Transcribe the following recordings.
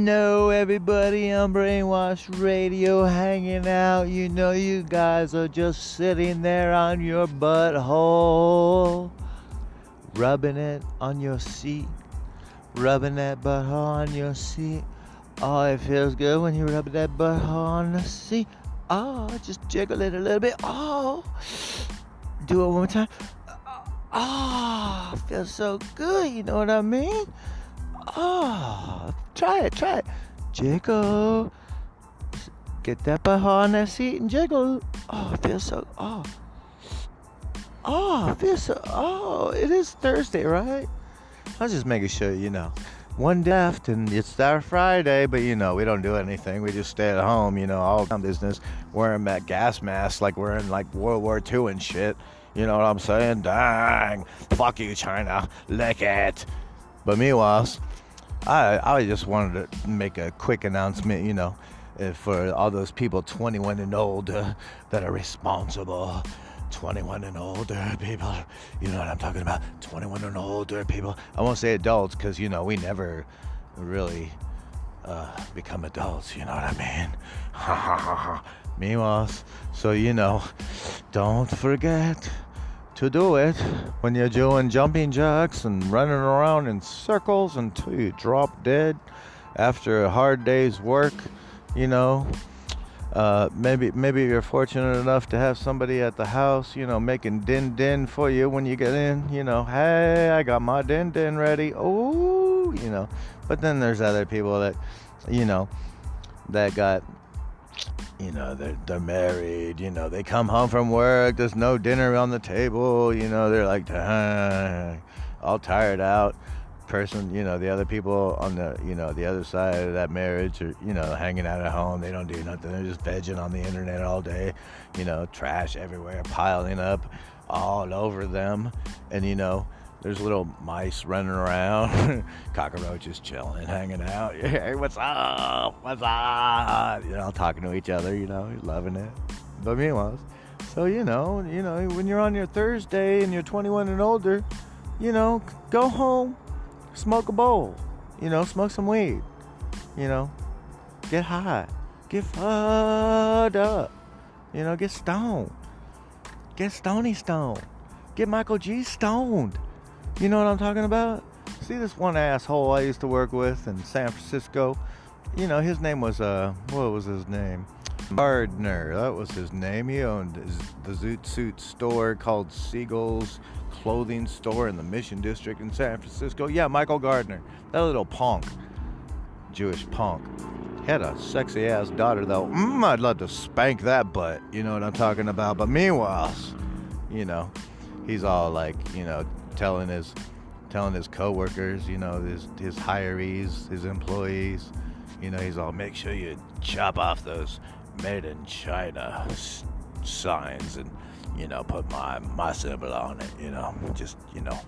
know everybody on Brainwash Radio hanging out. You know you guys are just sitting there on your butthole, rubbing it on your seat, rubbing that butthole on your seat. Oh, it feels good when you rub that butthole on the seat. Oh, just jiggle it a little bit. Oh, do it one more time. Oh, feels so good. You know what I mean? Oh, try it, try it. Jiggle. Get that butthole on that seat and jiggle. Oh, it feels so. Oh. Oh, feels so. Oh, it is Thursday, right? I was just making sure, you know. One left and it's our Friday, but you know, we don't do anything. We just stay at home, you know, all business, wearing that gas mask like we're in like World War II and shit. You know what I'm saying? Dang. Fuck you, China. Lick it. But meanwhile, I, I just wanted to make a quick announcement, you know, for all those people 21 and older that are responsible. 21 and older people, you know what I'm talking about? 21 and older people. I won't say adults because, you know, we never really uh, become adults, you know what I mean? Ha ha ha ha. Meanwhile, so, you know, don't forget to do it when you're doing jumping jacks and running around in circles until you drop dead after a hard day's work. You know, uh, maybe maybe you're fortunate enough to have somebody at the house, you know, making din din for you when you get in. You know, hey, I got my din din ready. Oh, you know. But then there's other people that, you know, that got you know they're, they're married you know they come home from work there's no dinner on the table you know they're like all tired out. Person you know the other people on the you know the other side of that marriage are you know hanging out at home they don't do nothing they're just vegging on the internet all day you know trash everywhere piling up all over them. And you know there's little mice running around, cockroaches chilling, hanging out. Hey, what's up? What's up? You know, talking to each other. You know, loving it. But meanwhile, so you know, you know, when you're on your Thursday and you're 21 and older, you know, go home, smoke a bowl. You know, smoke some weed. You know, get high, get fucked up. You know, get stoned, get stony stoned, get Michael G stoned. You know what I'm talking about? See this one asshole I used to work with in San Francisco? You know, his name was, uh, what was his name? Gardner. That was his name. He owned the Zoot Suit store called Siegel's Clothing Store in the Mission District in San Francisco. Yeah, Michael Gardner. That little punk. Jewish punk. Had a sexy ass daughter, though. Mmm, I'd love to spank that butt. You know what I'm talking about? But meanwhile, you know, he's all like, you know, telling his telling his coworkers, you know, his his hirees, his employees, you know, he's all make sure you chop off those made in China signs and you know put my my symbol on it. You know, just you know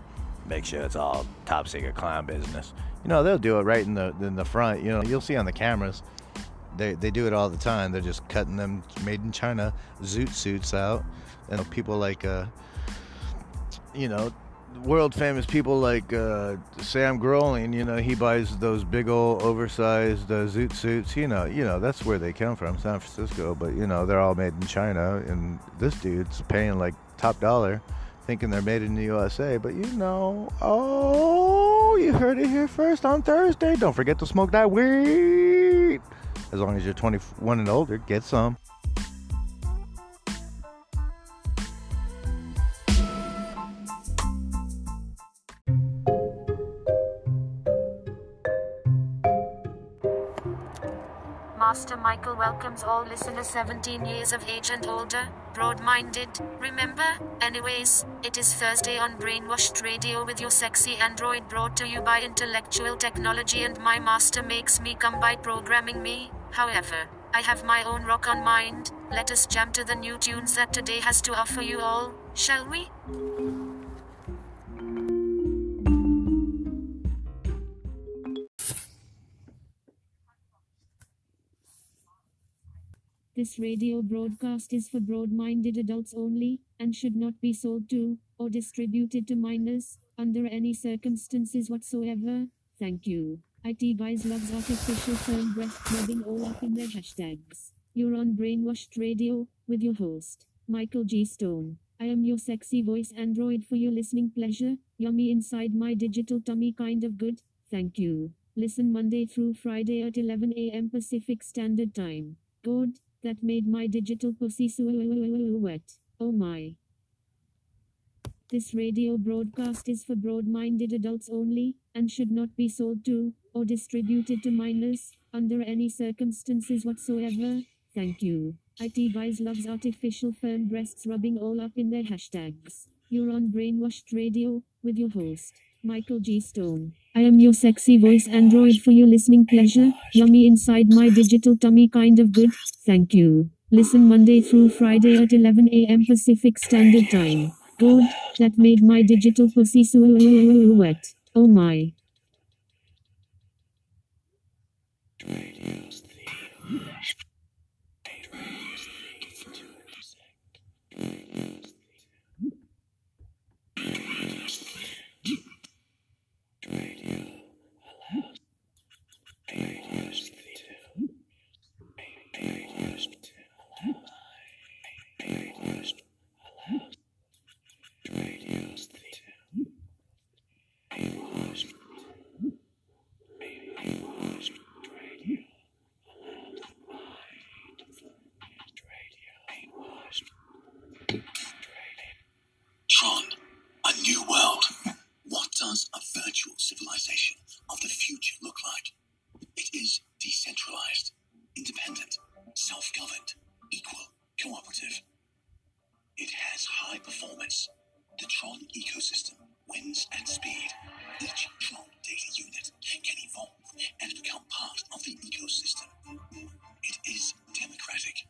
make sure it's all top secret clown business. You know, they'll do it right in the in the front. You know, you'll see on the cameras. They, they do it all the time. They're just cutting them made in China zoot suits out, and people like uh, you know world famous people like uh, Sam Groening, you know, he buys those big old oversized uh, zoot suits. You know, you know that's where they come from, San Francisco. But you know, they're all made in China, and this dude's paying like top dollar, thinking they're made in the USA. But you know, oh, you heard it here first on Thursday. Don't forget to smoke that weed. As long as you're 21 and older, get some. Michael welcomes all listeners 17 years of age and older, broad minded. Remember, anyways, it is Thursday on Brainwashed Radio with your sexy android brought to you by intellectual technology, and my master makes me come by programming me. However, I have my own rock on mind. Let us jam to the new tunes that today has to offer you all, shall we? This radio broadcast is for broad minded adults only, and should not be sold to, or distributed to minors, under any circumstances whatsoever. Thank you. IT guys loves artificial firm breast rubbing all up in their hashtags. You're on Brainwashed Radio with your host, Michael G. Stone. I am your sexy voice android for your listening pleasure. Yummy inside my digital tummy, kind of good. Thank you. Listen Monday through Friday at 11 a.m. Pacific Standard Time. God, that made my digital pussy so wet. Oh my. This radio broadcast is for broad minded adults only, and should not be sold to, or distributed to minors, under any circumstances whatsoever. Thank you. IT guys loves artificial firm breasts rubbing all up in their hashtags. You're on Brainwashed Radio, with your host, Michael G. Stone. I am your sexy voice android for your listening pleasure. Yummy inside my digital tummy, kind of good. Thank you. Listen Monday through Friday at 11 a.m. Pacific Standard Time. God, that made my digital pussy so wet. Oh my. Tron, a new world. What does a virtual civilization of the future look like? It is decentralized, independent, self governed, equal, cooperative. It has high performance. The Tron ecosystem wins at speed. Each Tron data unit can evolve and become part of the ecosystem. It is democratic.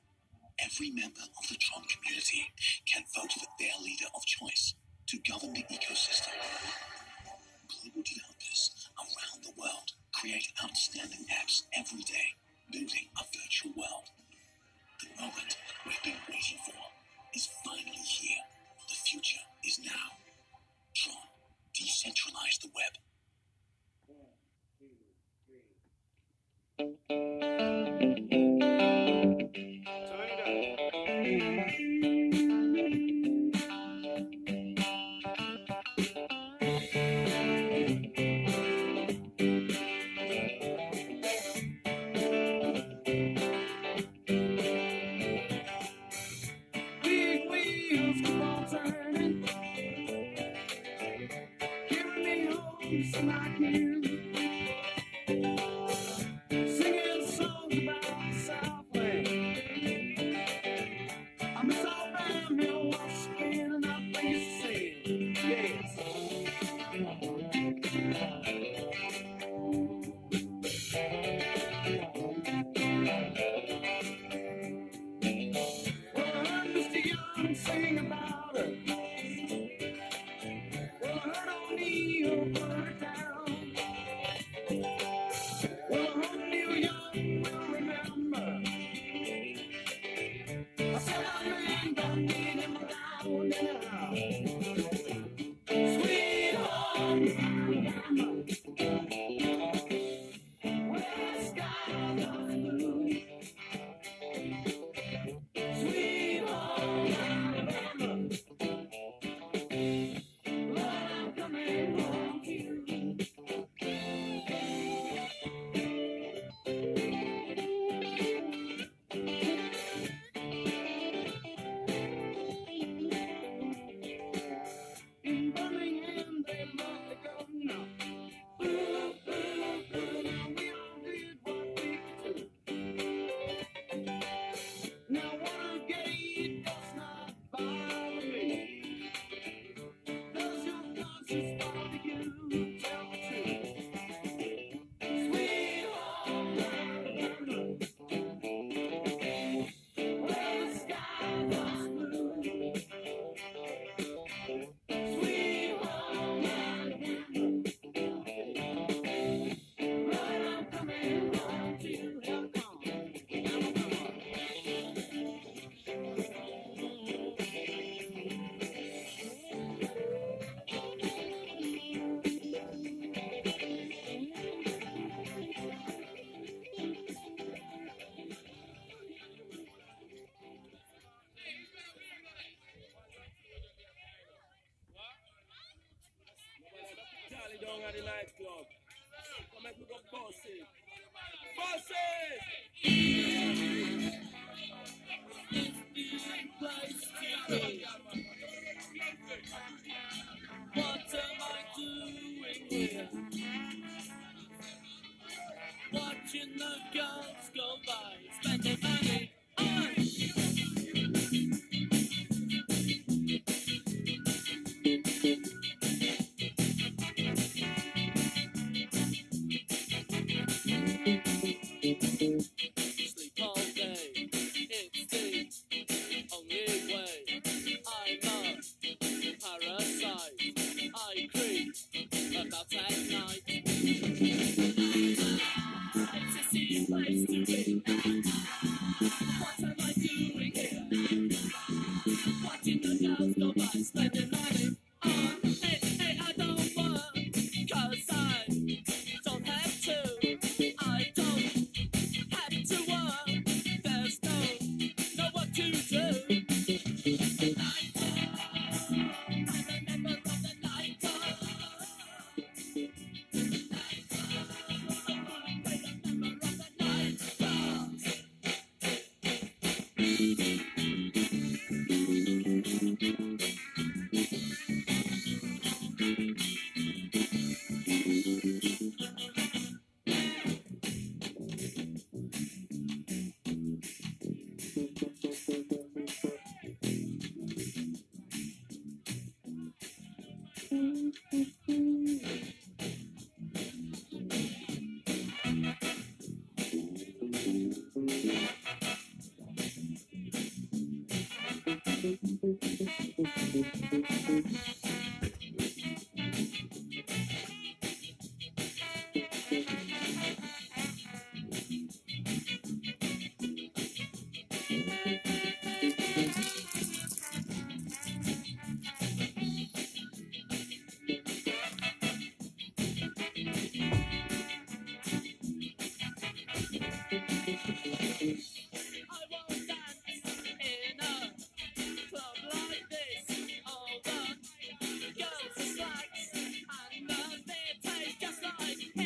Every member of the Tron community can vote for their leader of choice to govern the ecosystem. Global developers around the world create outstanding apps every day, building a virtual world. The moment we've been waiting for is finally here. The future is now. Tron, decentralize the web. Big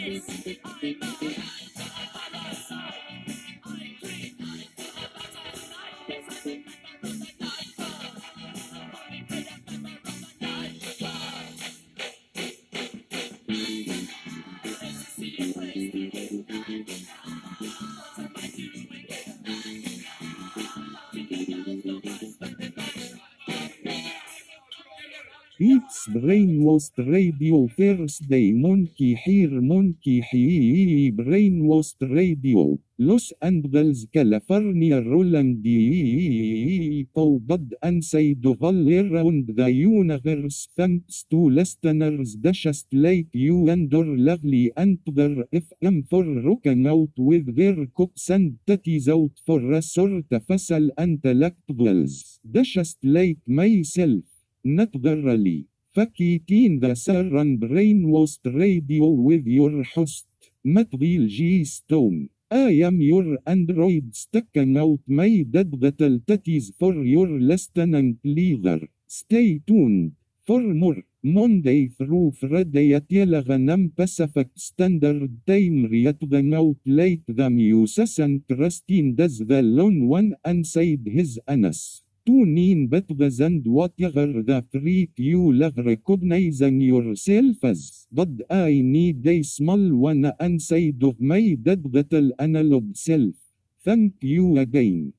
like piss. Brainwashed Radio First Day Monkey Here Monkey Here Brainwashed Radio Los Angeles California Roland Powded and said all around the universe thanks to listeners just like you and your lovely Anchor FM for rocking out with their cooks and tatties out for a sort of facile intellectuals just like myself not Fakitin the Saran Brainwashed Radio with your host, Matthew G. Stone. I am your android sticking out my dead little tatties for your listening leader. Stay tuned for more. Monday through Friday at 11 am Pacific Standard Time reading out late the Muses and Christine does the lone one inside his anus. Tune in Betgas and whatever the freak you love recognizing yourself as. But I need a small one inside of my little analog self. Thank you again.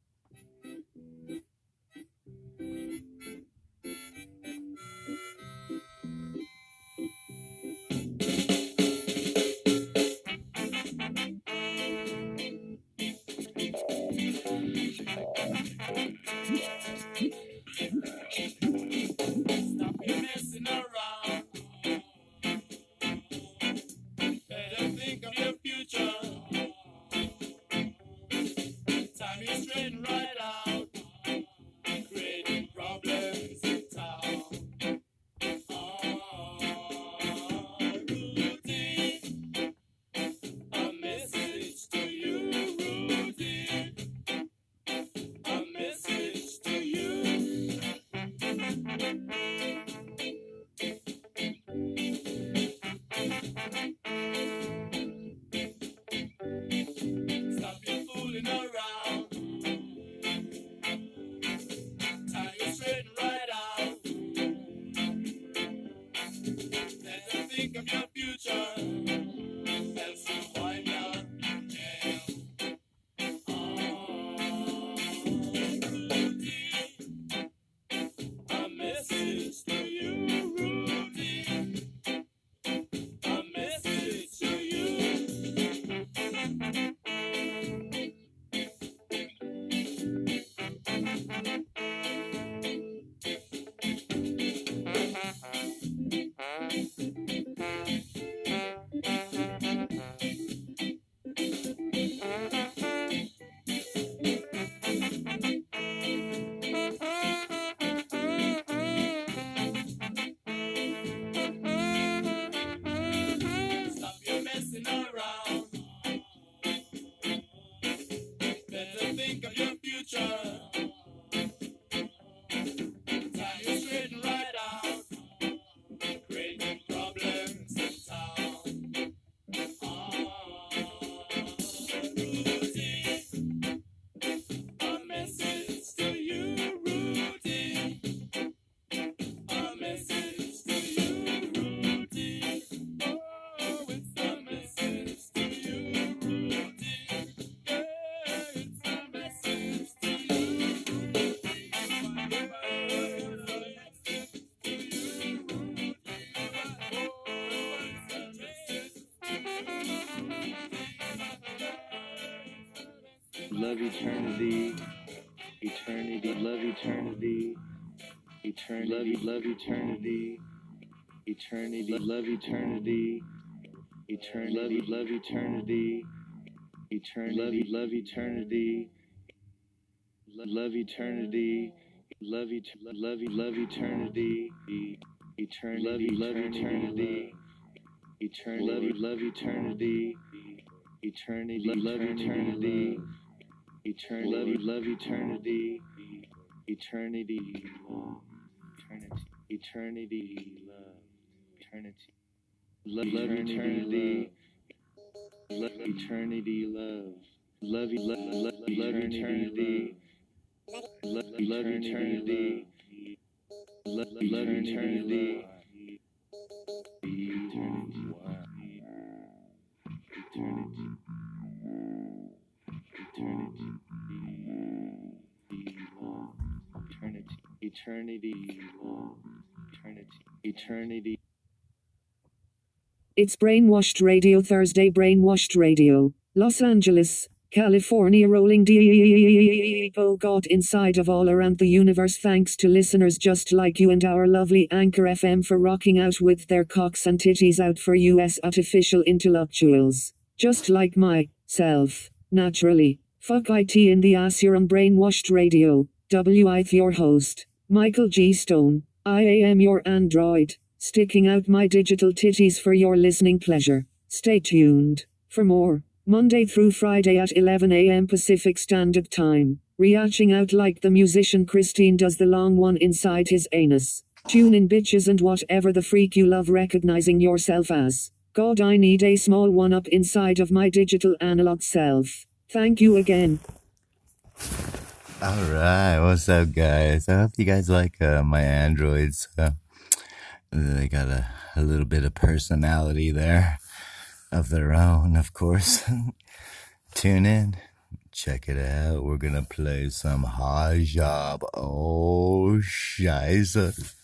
Think of your Love eternity, eternity, love eternity, eternity, love eternity, eternity, love eternity, eternity, love eternity, eternity, love eternity, love eternity, love love love eternity, eternity, love eternity, eternity, love eternity, eternity, love eternity, eternity, love eternity, eternity, eternity, eternity, love, eternity, love, love. Eternity, love. Eternity, love, love, love, love, love eternity, love, love eternity, love, love eternity, eternity, eternity, eternity, eternity. It's Brainwashed Radio Thursday Brainwashed Radio. Los Angeles, California rolling deep oh God inside of all around the universe thanks to listeners just like you and our lovely Anchor FM for rocking out with their cocks and titties out for US artificial intellectuals. Just like myself. Naturally. Fuck IT in the ass you're on Brainwashed Radio. WIth your host. Michael G. Stone. I am your android. Sticking out my digital titties for your listening pleasure. Stay tuned. For more. Monday through Friday at 11 a.m. Pacific Standard Time. Reaching out like the musician Christine does the long one inside his anus. Tune in bitches and whatever the freak you love recognizing yourself as. God, I need a small one up inside of my digital analog self. Thank you again. All right, what's up, guys? I hope you guys like uh, my androids. Uh, they got a, a little bit of personality there of their own, of course. Tune in, check it out. We're gonna play some hijab. Oh, scheiße.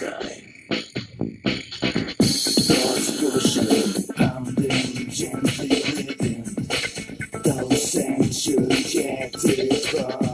Marital time. Thoughts pushing, pounding, gently living. Those sensual rejected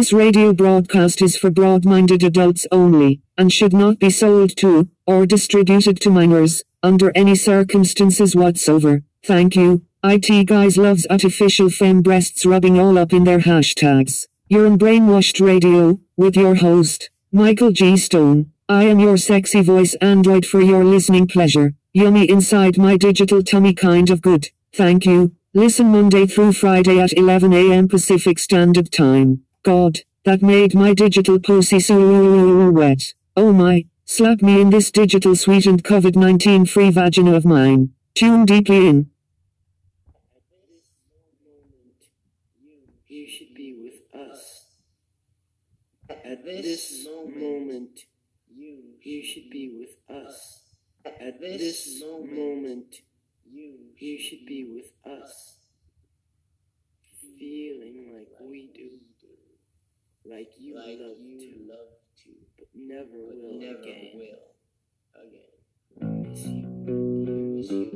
This radio broadcast is for broad minded adults only, and should not be sold to, or distributed to minors, under any circumstances whatsoever. Thank you. IT Guys loves artificial femme breasts rubbing all up in their hashtags. You're on Brainwashed Radio, with your host, Michael G. Stone. I am your sexy voice android for your listening pleasure. Yummy inside my digital tummy kind of good. Thank you. Listen Monday through Friday at 11 a.m. Pacific Standard Time. God, that made my digital pussy so wet. Oh my, slap me in this digital sweetened COVID 19 free vagina of mine. Tune deeply in. You should be with us. At this moment, you you should be with us. At this moment, you you should be with us. Feeling like we do, like you love to, love to, but never will never again. will again. It's you, it's you,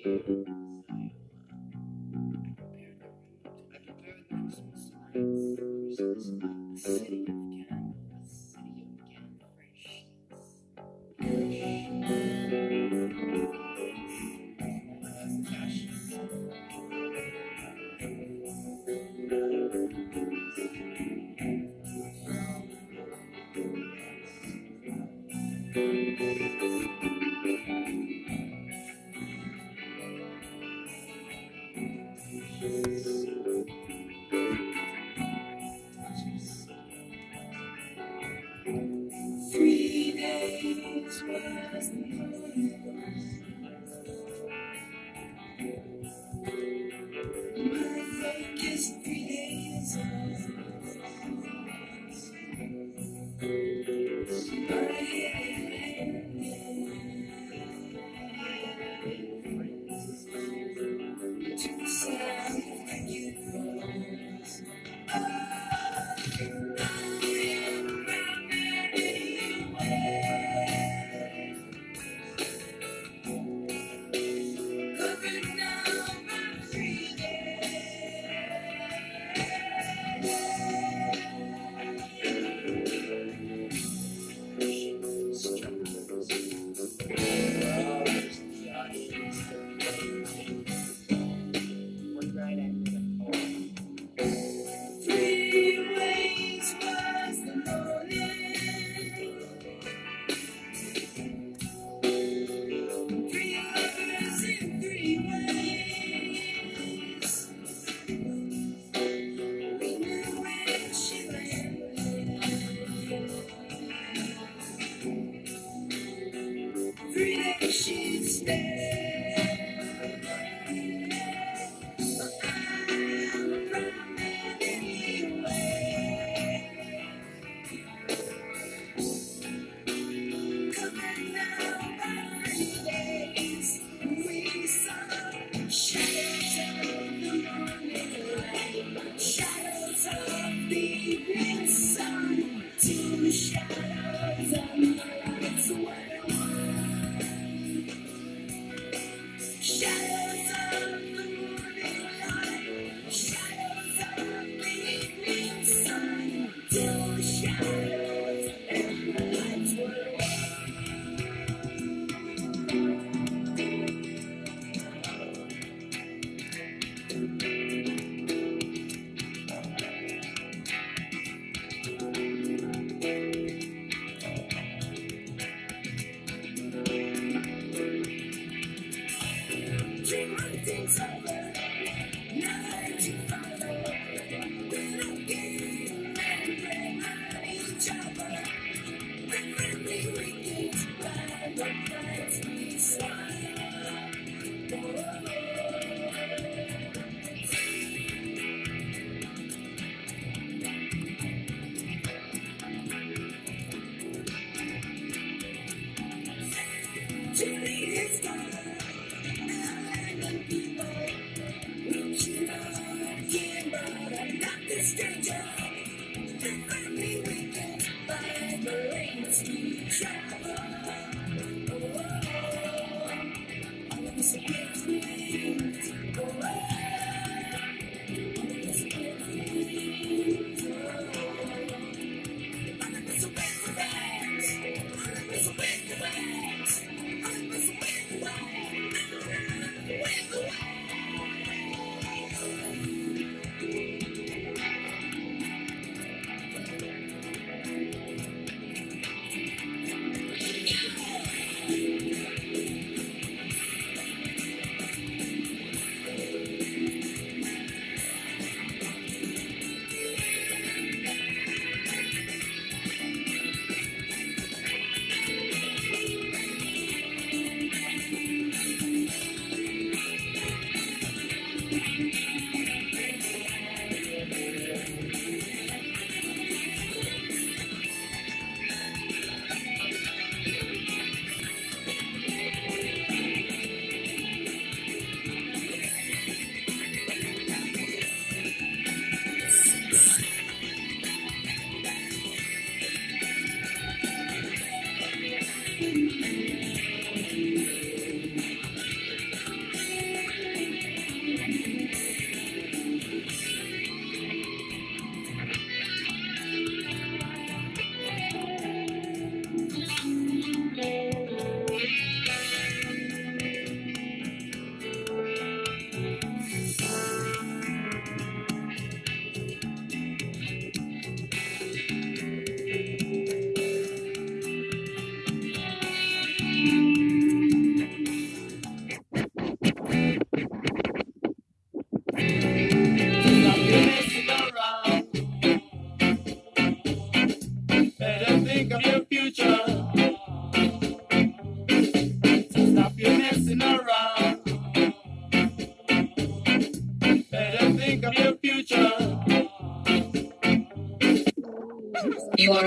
you. I prepared the Christmas lights, Christmas lights, the city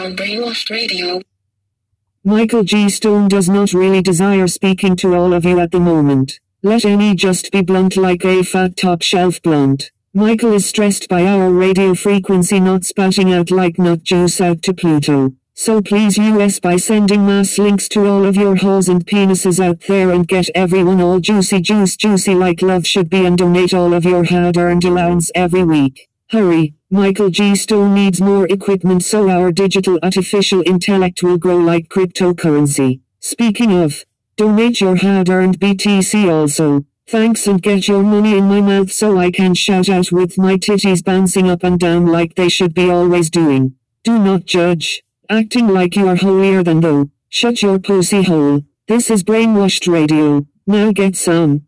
on Brainwashed Radio. Michael G. Stone does not really desire speaking to all of you at the moment. Let any just be blunt like a fat top shelf blunt. Michael is stressed by our radio frequency not spouting out like nut juice out to Pluto. So please US by sending mass links to all of your holes and penises out there and get everyone all juicy juice juicy like love should be and donate all of your hard earned allowance every week. Hurry, Michael G. Stone needs more equipment so our digital artificial intellect will grow like cryptocurrency. Speaking of, donate your hard earned BTC also. Thanks and get your money in my mouth so I can shout out with my titties bouncing up and down like they should be always doing. Do not judge. Acting like you are holier than thou. Shut your pussy hole. This is brainwashed radio. Now get some.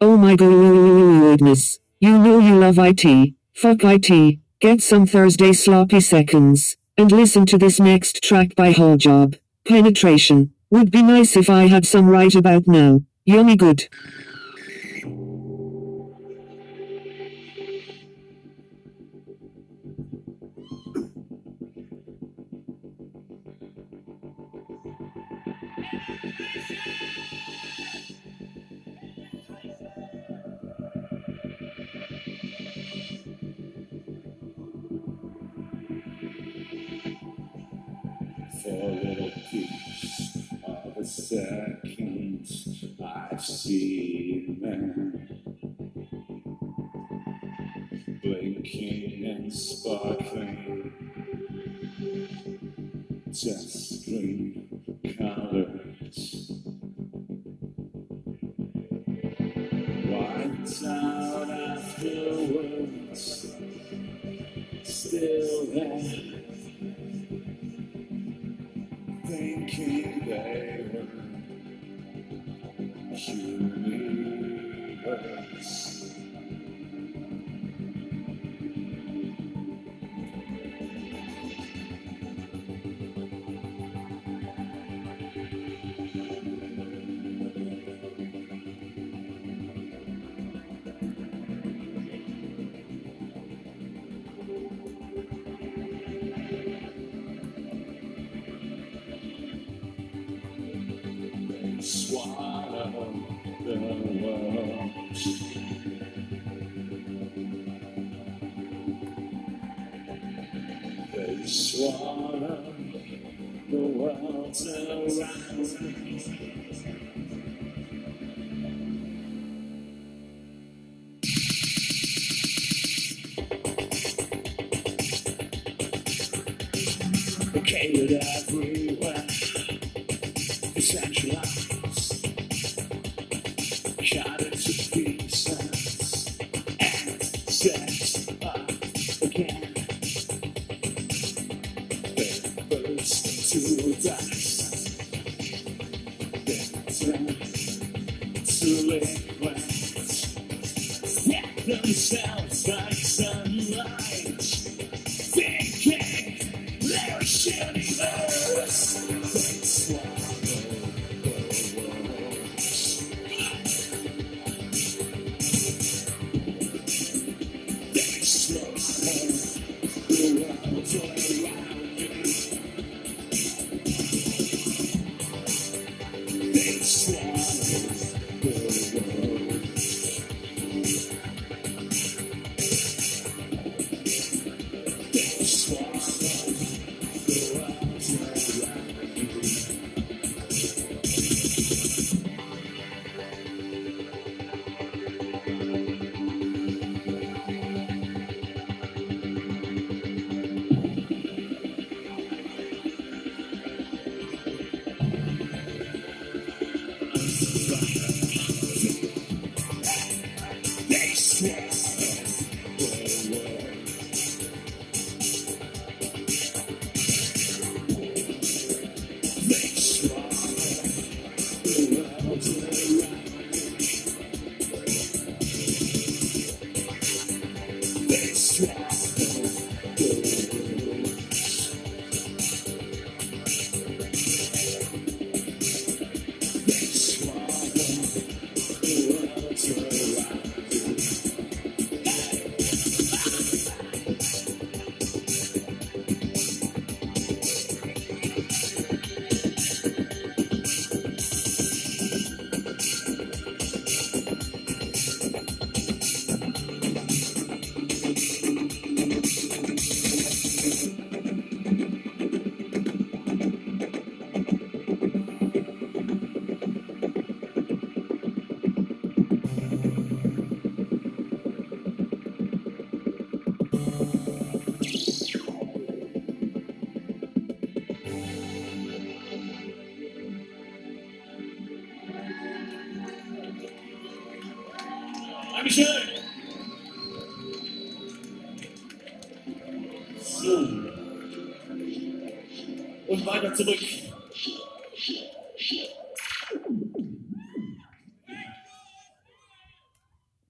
Oh my goodness. You know you love IT. Fuck IT. Get some Thursday sloppy seconds. And listen to this next track by Whole Job. Penetration. Would be nice if I had some right about now. Yummy good. I've seen man blinking and sparkling, green colors. Wiped out afterwards, still there. thinking they were universe. They swallow the world around. Located everywhere,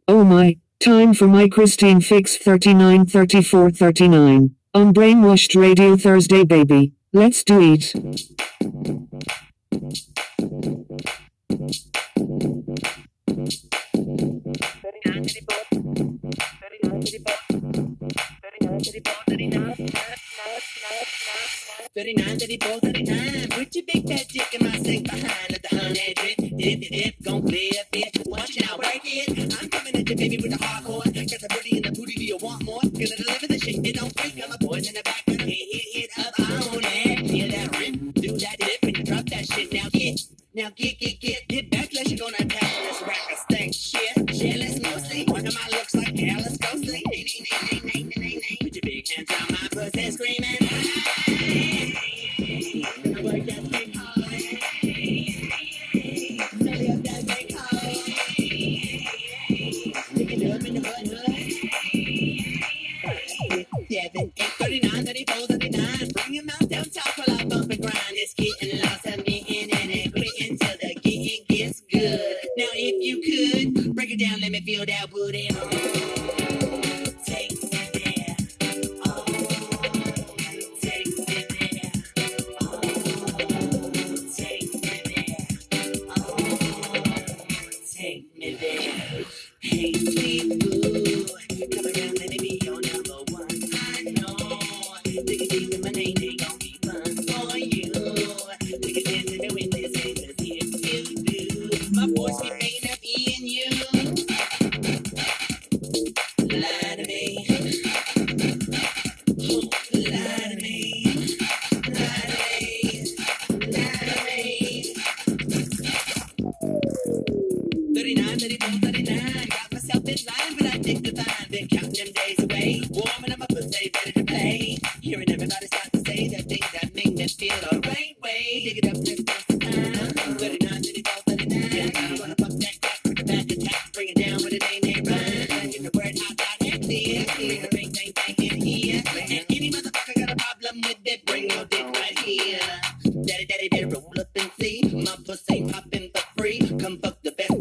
Oh my, time for my Christine Fix 39 34 39 on Brainwashed Radio Thursday, baby. Let's do it. Just a booty and the booty, do you want more? Gonna deliver the shit, it don't break.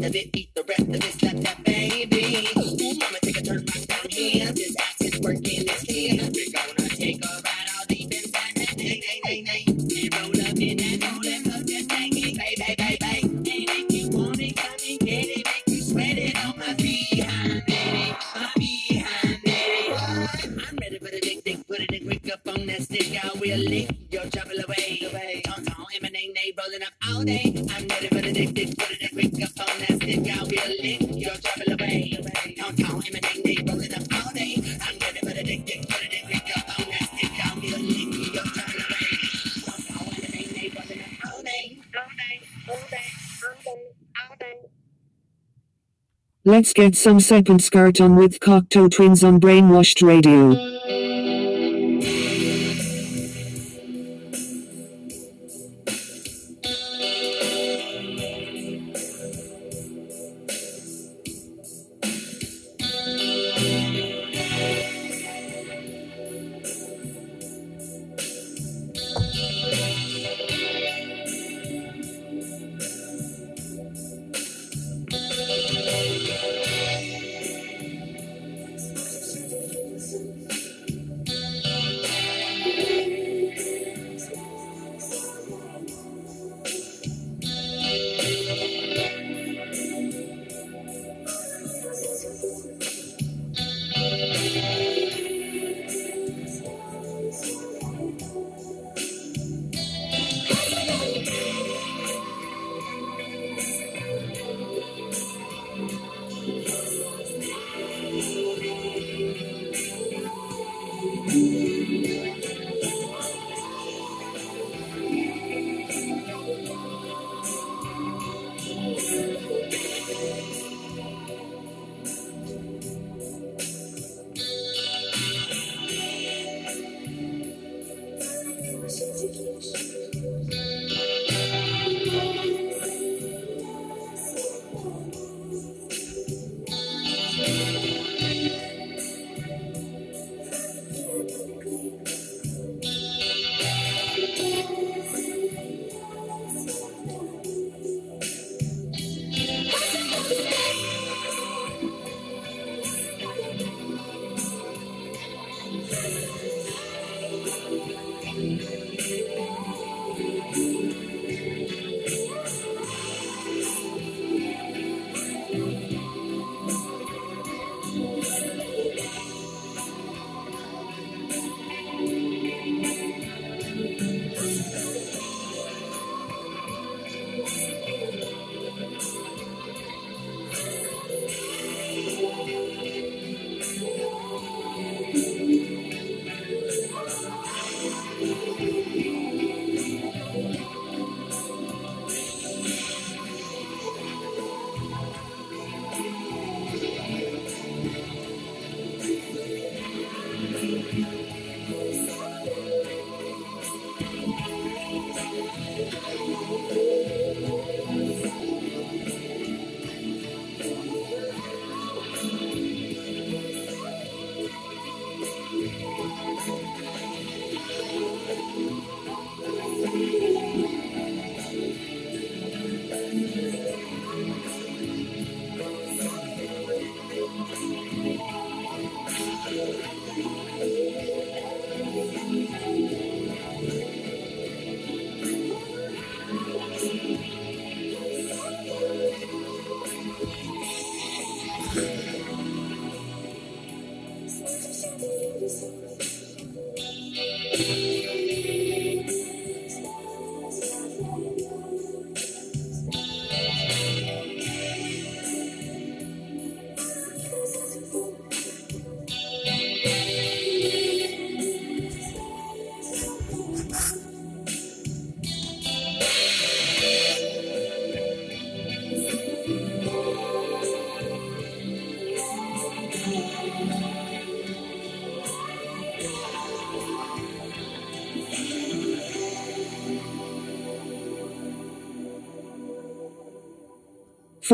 rest of it, beat the rest of it, slap Let's get some Serpentskirt on with Cocteau Twins on Brainwashed Radio.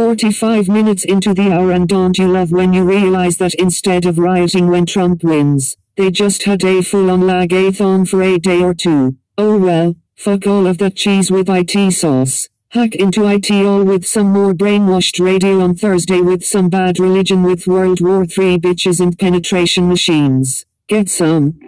45 minutes into the hour and don't you love when you realize that instead of rioting when Trump wins, they just had a full-on lagathon for a day or two. Oh well, fuck all of that cheese with IT sauce. Hack into IT all with some more brainwashed radio on Thursday with some bad religion with World War III bitches and penetration machines. Get some.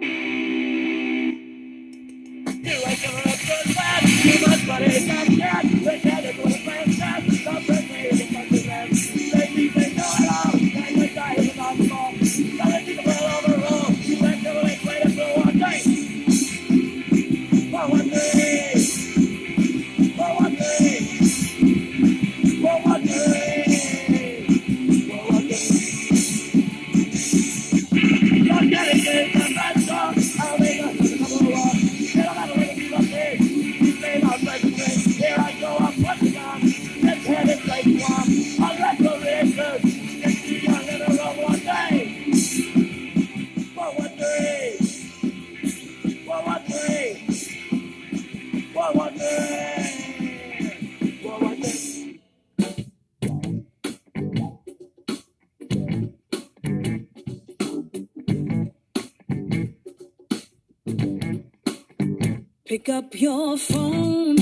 Pick up your phone,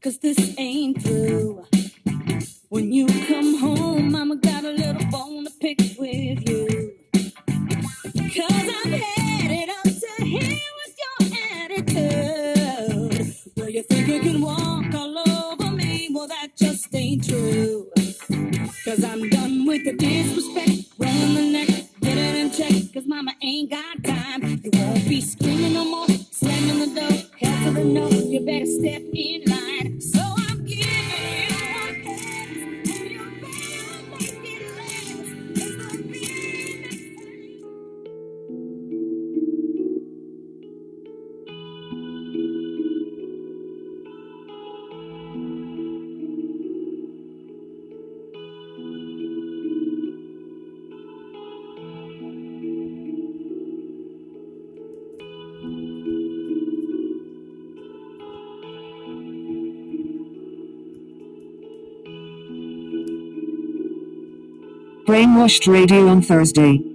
cause this ain't through. When you come home, mama got a little Brainwashed Radio on Thursday.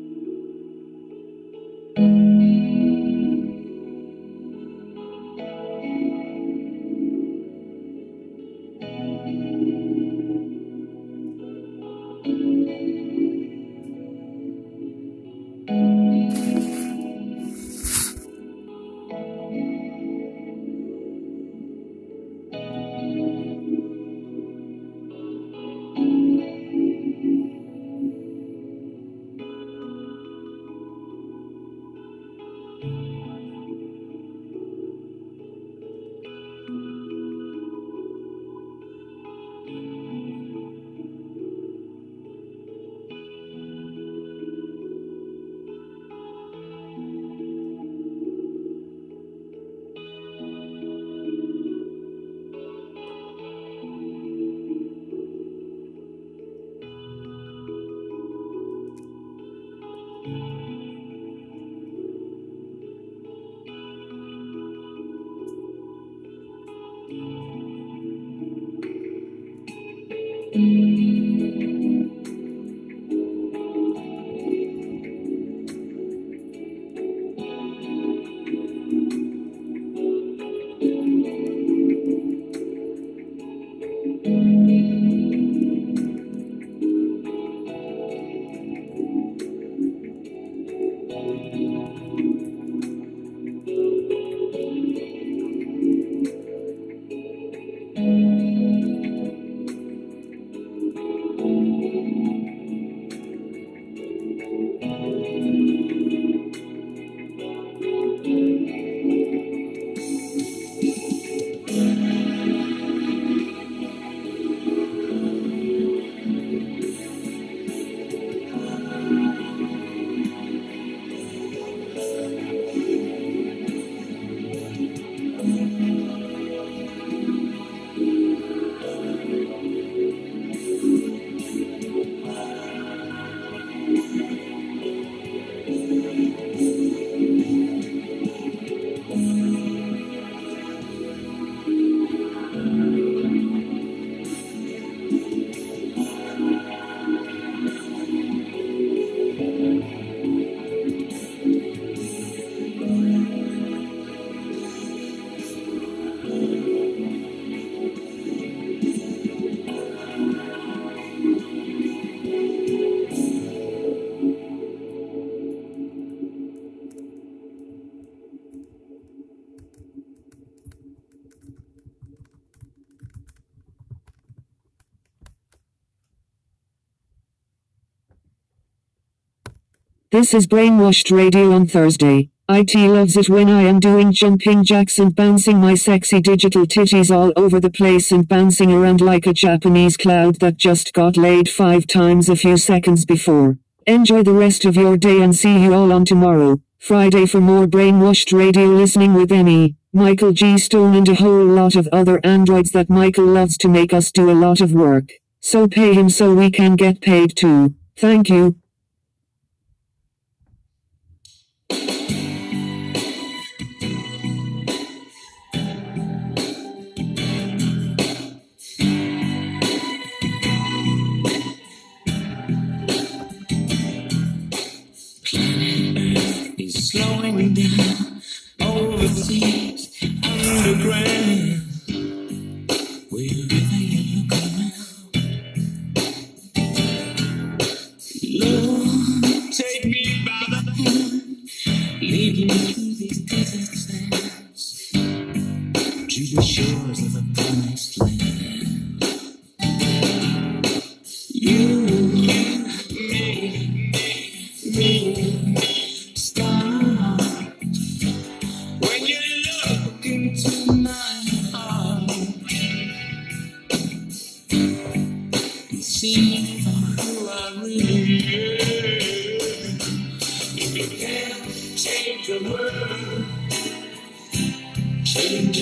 This is brainwashed radio on Thursday. IT loves it when I am doing jumping jacks and bouncing my sexy digital titties all over the place and bouncing around like a Japanese cloud that just got laid five times a few seconds before. Enjoy the rest of your day and see you all on tomorrow, Friday for more brainwashed radio listening with Emmy, Michael G. Stone and a whole lot of other androids that Michael loves to make us do a lot of work. So pay him so we can get paid too. Thank you.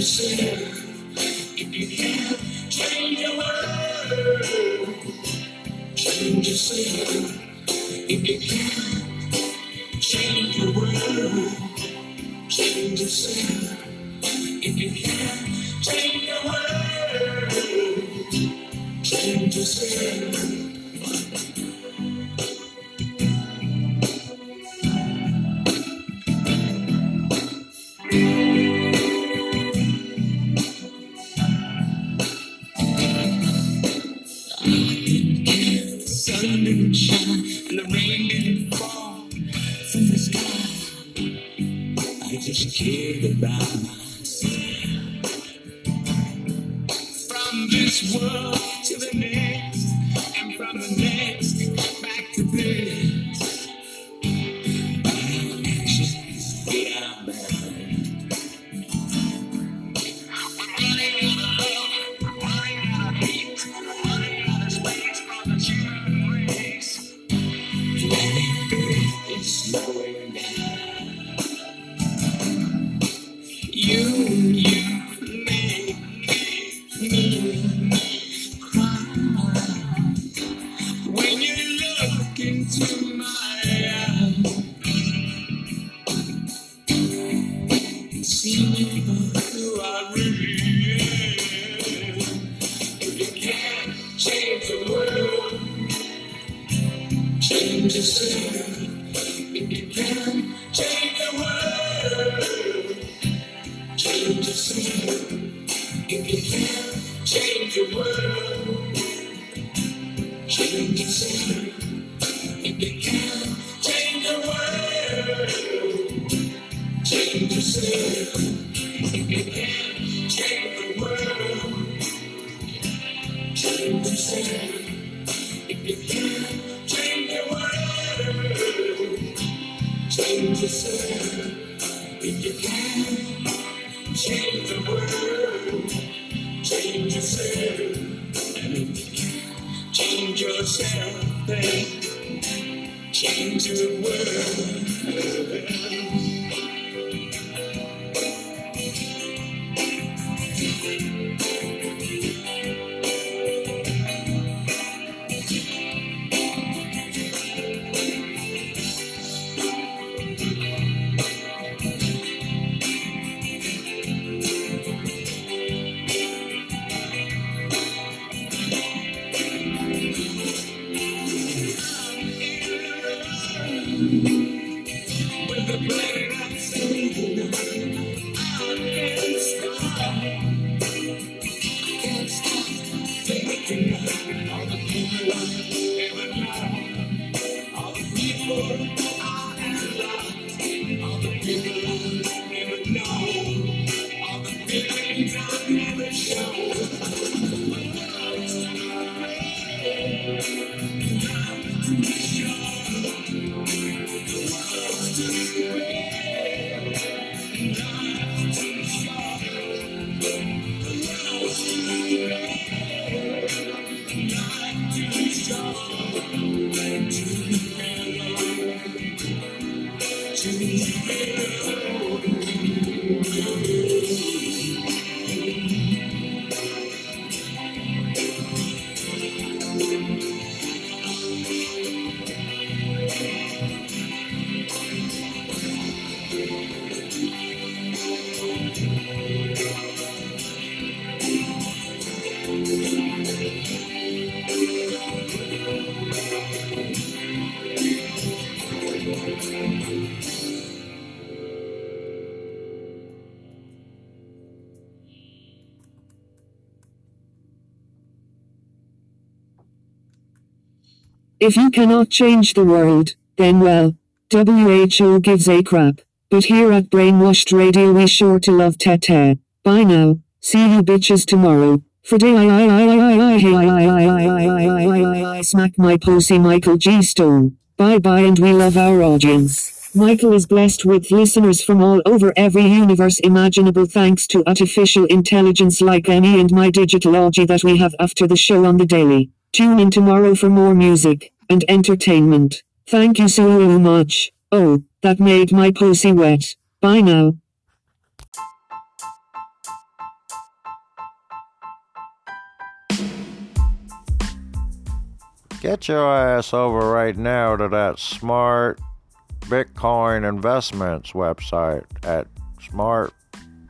see. You can change the world. Change the scene. If you can change the world. Change the scene. If you can If you cannot change the world, then well, WHO gives a crap. But here at Brainwashed Radio we sure to love Tete. Bye now. See you bitches tomorrow. For day I I I I I I I I smack my pussy Michael G Stone. Bye bye and we love our audience. Michael is blessed with listeners from all over every universe imaginable thanks to artificial intelligence like any and my digitalogy that we have after the show on the daily. Tune in tomorrow for more music and entertainment. Thank you so much. Oh, that made my pussy wet. Bye now. Get your ass over right now to that smart Bitcoin investments website at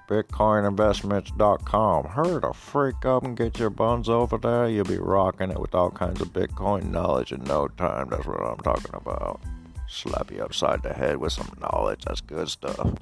smartbitcoininvestments.com. Hurry the freak up and get your buns over there. You'll be rocking it with all kinds of Bitcoin knowledge in no time. That's what I'm talking about. Slap you upside the head with some knowledge. That's good stuff.